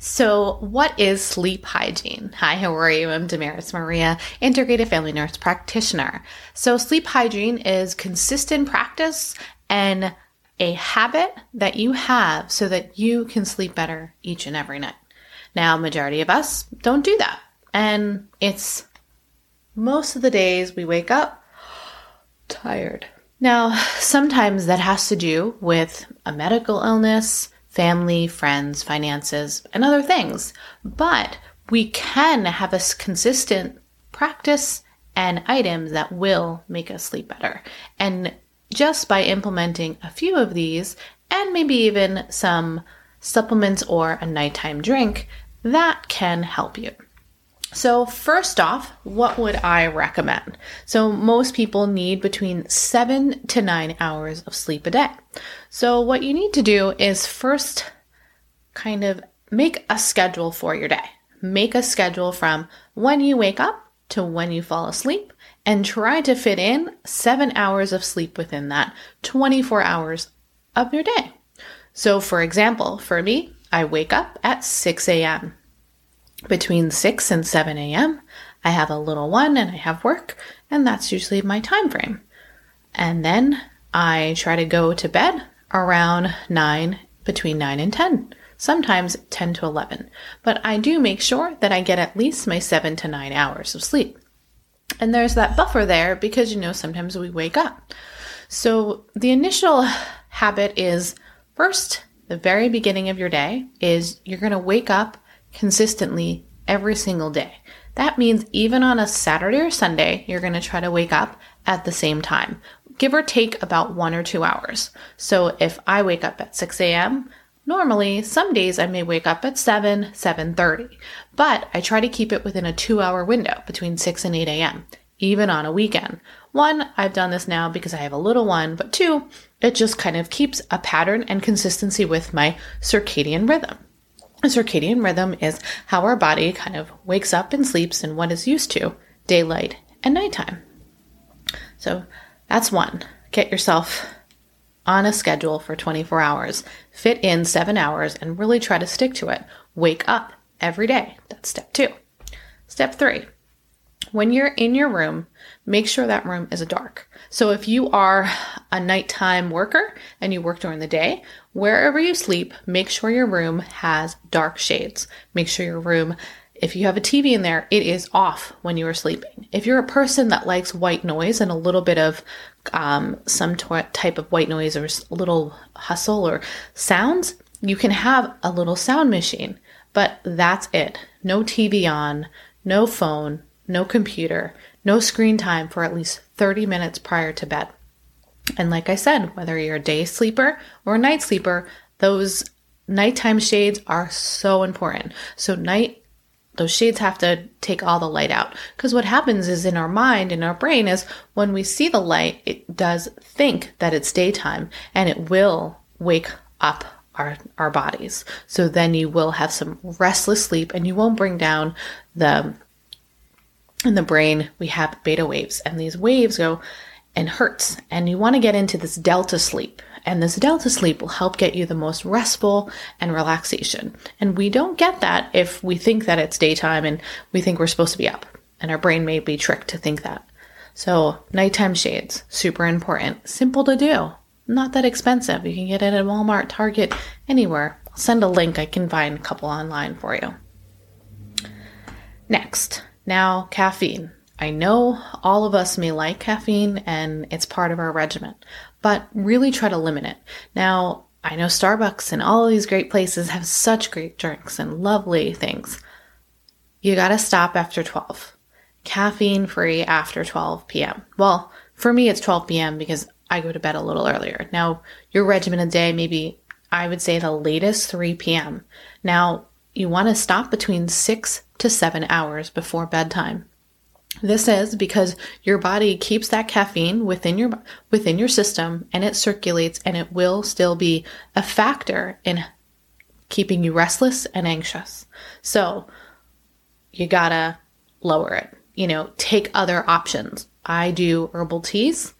So, what is sleep hygiene? Hi, how are you? I'm Damaris Maria, integrative family nurse practitioner. So, sleep hygiene is consistent practice and a habit that you have so that you can sleep better each and every night. Now, majority of us don't do that. And it's most of the days we wake up tired. Now, sometimes that has to do with a medical illness, family, friends, finances, and other things. But we can have a consistent practice and items that will make us sleep better. And just by implementing a few of these, and maybe even some supplements or a nighttime drink, that can help you. So, first off, what would I recommend? So, most people need between seven to nine hours of sleep a day. So, what you need to do is first kind of make a schedule for your day. Make a schedule from when you wake up to when you fall asleep and try to fit in seven hours of sleep within that 24 hours of your day. So, for example, for me, I wake up at 6 a.m between 6 and 7 a.m. I have a little one and I have work, and that's usually my time frame. And then I try to go to bed around 9, between 9 and 10, sometimes 10 to 11. But I do make sure that I get at least my 7 to 9 hours of sleep. And there's that buffer there because you know sometimes we wake up. So the initial habit is first, the very beginning of your day is you're going to wake up consistently every single day. That means even on a Saturday or Sunday, you're going to try to wake up at the same time, give or take about one or two hours. So if I wake up at 6 a.m., normally some days I may wake up at 7, 7.30, but I try to keep it within a two hour window between 6 and 8 a.m., even on a weekend. One, I've done this now because I have a little one, but two, it just kind of keeps a pattern and consistency with my circadian rhythm. Circadian rhythm is how our body kind of wakes up and sleeps in what is used to daylight and nighttime. So that's one. Get yourself on a schedule for 24 hours, fit in seven hours, and really try to stick to it. Wake up every day. That's step two. Step three. When you're in your room, make sure that room is dark. So if you are a nighttime worker and you work during the day, wherever you sleep, make sure your room has dark shades. Make sure your room, if you have a TV in there, it is off when you are sleeping. If you're a person that likes white noise and a little bit of um, some t- type of white noise or little hustle or sounds, you can have a little sound machine. But that's it. No TV on, no phone, no computer, no screen time for at least 30 minutes prior to bed. And like I said, whether you're a day sleeper or a night sleeper, those nighttime shades are so important. So, night, those shades have to take all the light out. Because what happens is in our mind, in our brain, is when we see the light, it does think that it's daytime and it will wake up our, our bodies. So then you will have some restless sleep and you won't bring down the in the brain, we have beta waves, and these waves go and hertz. And you want to get into this delta sleep. And this delta sleep will help get you the most restful and relaxation. And we don't get that if we think that it's daytime and we think we're supposed to be up. And our brain may be tricked to think that. So, nighttime shades, super important. Simple to do. Not that expensive. You can get it at Walmart, Target, anywhere. I'll send a link. I can find a couple online for you. Next, now, caffeine. I know all of us may like caffeine and it's part of our regimen, but really try to limit it. Now, I know Starbucks and all these great places have such great drinks and lovely things. You gotta stop after 12. Caffeine free after 12 p.m. Well, for me, it's 12 p.m. because I go to bed a little earlier. Now, your regimen a day, maybe I would say the latest 3 p.m. Now, you want to stop between six to seven hours before bedtime. This is because your body keeps that caffeine within your within your system and it circulates and it will still be a factor in keeping you restless and anxious. So, you got to lower it. You know, take other options. I do herbal teas.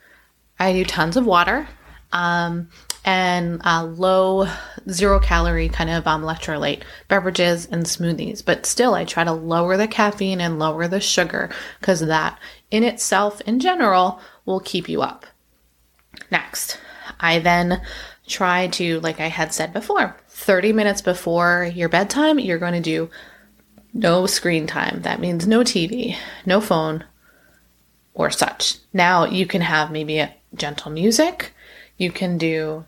I do tons of water. Um, and uh, low zero calorie kind of um, electrolyte beverages and smoothies. But still, I try to lower the caffeine and lower the sugar because that in itself, in general, will keep you up. Next, I then try to, like I had said before, 30 minutes before your bedtime, you're going to do no screen time. That means no TV, no phone, or such. Now you can have maybe a gentle music. You can do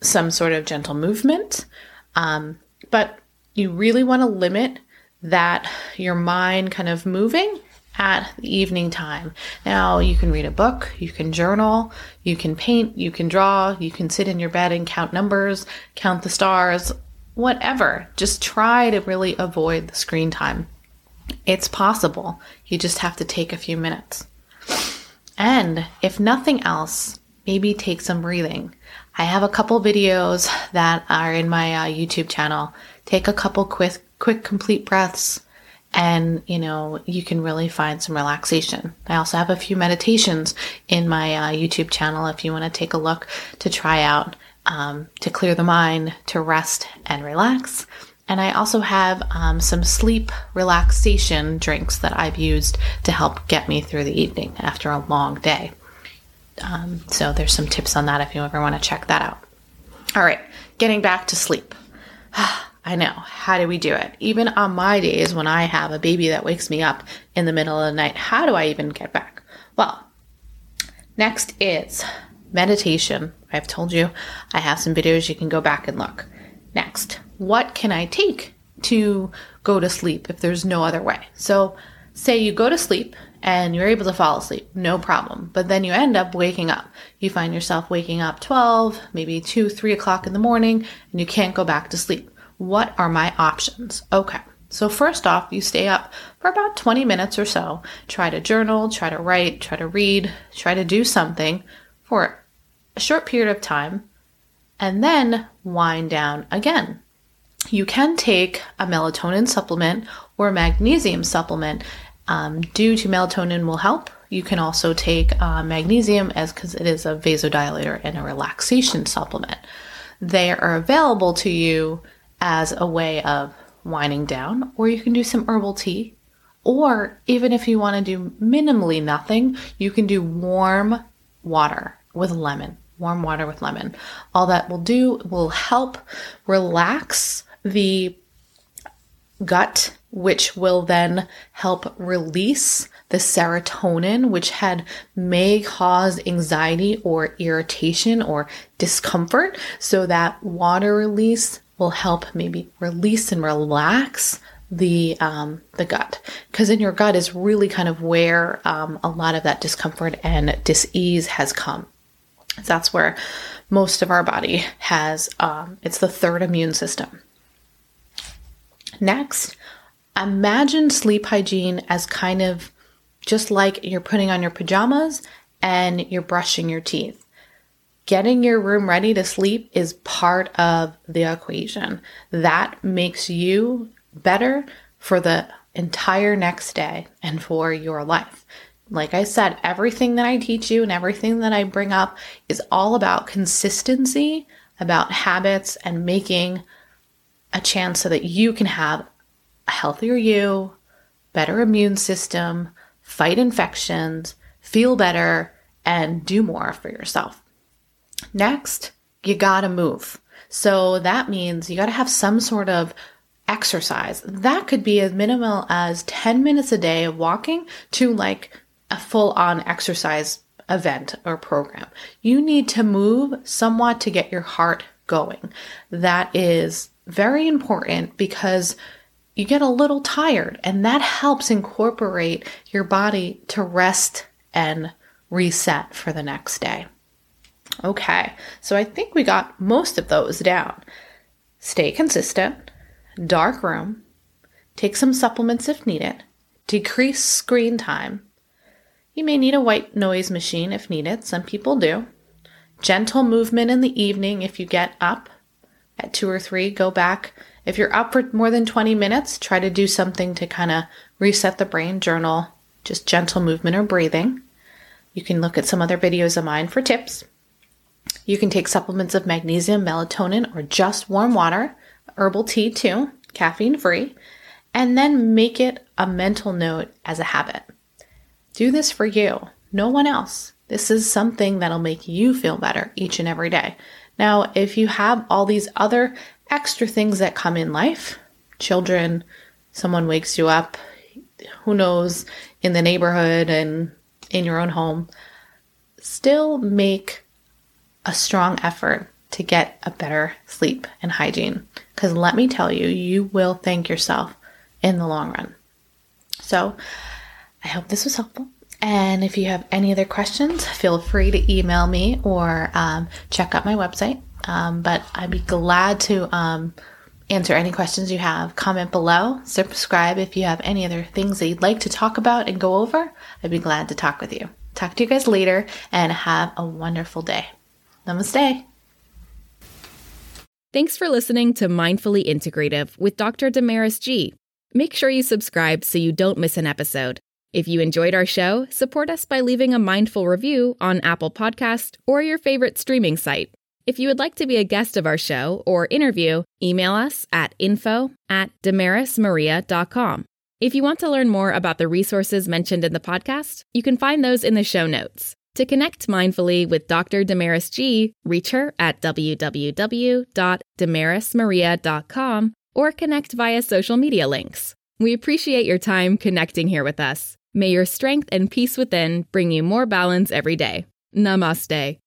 some sort of gentle movement. Um, but you really want to limit that your mind kind of moving at the evening time. Now, you can read a book, you can journal, you can paint, you can draw, you can sit in your bed and count numbers, count the stars, whatever. Just try to really avoid the screen time. It's possible. You just have to take a few minutes. And if nothing else, maybe take some breathing. I have a couple videos that are in my uh, YouTube channel. Take a couple quick, quick, complete breaths, and you know you can really find some relaxation. I also have a few meditations in my uh, YouTube channel if you want to take a look to try out um, to clear the mind, to rest and relax. And I also have um, some sleep relaxation drinks that I've used to help get me through the evening after a long day. Um, so there's some tips on that if you ever want to check that out. All right, getting back to sleep. I know. How do we do it? Even on my days when I have a baby that wakes me up in the middle of the night, how do I even get back? Well, next is meditation. I've told you I have some videos you can go back and look. Next, what can I take to go to sleep if there's no other way? So, say you go to sleep and you're able to fall asleep, no problem. But then you end up waking up. You find yourself waking up 12, maybe 2, 3 o'clock in the morning, and you can't go back to sleep. What are my options? Okay. So, first off, you stay up for about 20 minutes or so. Try to journal, try to write, try to read, try to do something for a short period of time, and then wind down again. You can take a melatonin supplement or a magnesium supplement um, due to melatonin will help. You can also take uh, magnesium as because it is a vasodilator and a relaxation supplement. They are available to you as a way of winding down, or you can do some herbal tea. Or even if you want to do minimally nothing, you can do warm water with lemon. Warm water with lemon. All that will do will help relax the gut which will then help release the serotonin, which had may cause anxiety or irritation or discomfort. So that water release will help maybe release and relax the um, the gut because in your gut is really kind of where um, a lot of that discomfort and dis-ease has come. That's where most of our body has um, it's the third immune system. Next, imagine sleep hygiene as kind of just like you're putting on your pajamas and you're brushing your teeth. Getting your room ready to sleep is part of the equation. That makes you better for the entire next day and for your life. Like I said, everything that I teach you and everything that I bring up is all about consistency, about habits, and making a chance so that you can have a healthier you, better immune system, fight infections, feel better, and do more for yourself. Next, you gotta move. So that means you gotta have some sort of exercise. That could be as minimal as 10 minutes a day of walking to like a full on exercise event or program. You need to move somewhat to get your heart going. That is very important because you get a little tired and that helps incorporate your body to rest and reset for the next day. Okay, so I think we got most of those down. Stay consistent, dark room, take some supplements if needed, decrease screen time. You may need a white noise machine if needed, some people do. Gentle movement in the evening if you get up at two or three, go back. If you're up for more than 20 minutes, try to do something to kind of reset the brain, journal, just gentle movement or breathing. You can look at some other videos of mine for tips. You can take supplements of magnesium, melatonin, or just warm water, herbal tea too, caffeine free, and then make it a mental note as a habit. Do this for you, no one else. This is something that'll make you feel better each and every day. Now, if you have all these other extra things that come in life, children, someone wakes you up, who knows, in the neighborhood and in your own home, still make a strong effort to get a better sleep and hygiene. Because let me tell you, you will thank yourself in the long run. So, I hope this was helpful. And if you have any other questions, feel free to email me or um, check out my website. Um, but I'd be glad to um, answer any questions you have. Comment below, subscribe if you have any other things that you'd like to talk about and go over. I'd be glad to talk with you. Talk to you guys later and have a wonderful day. Namaste. Thanks for listening to Mindfully Integrative with Dr. Damaris G. Make sure you subscribe so you don't miss an episode. If you enjoyed our show, support us by leaving a mindful review on Apple Podcast or your favorite streaming site. If you would like to be a guest of our show or interview, email us at info at damarismaria.com. If you want to learn more about the resources mentioned in the podcast, you can find those in the show notes. To connect mindfully with Dr. Damaris G, reach her at www.damarismaria.com or connect via social media links. We appreciate your time connecting here with us. May your strength and peace within bring you more balance every day. Namaste.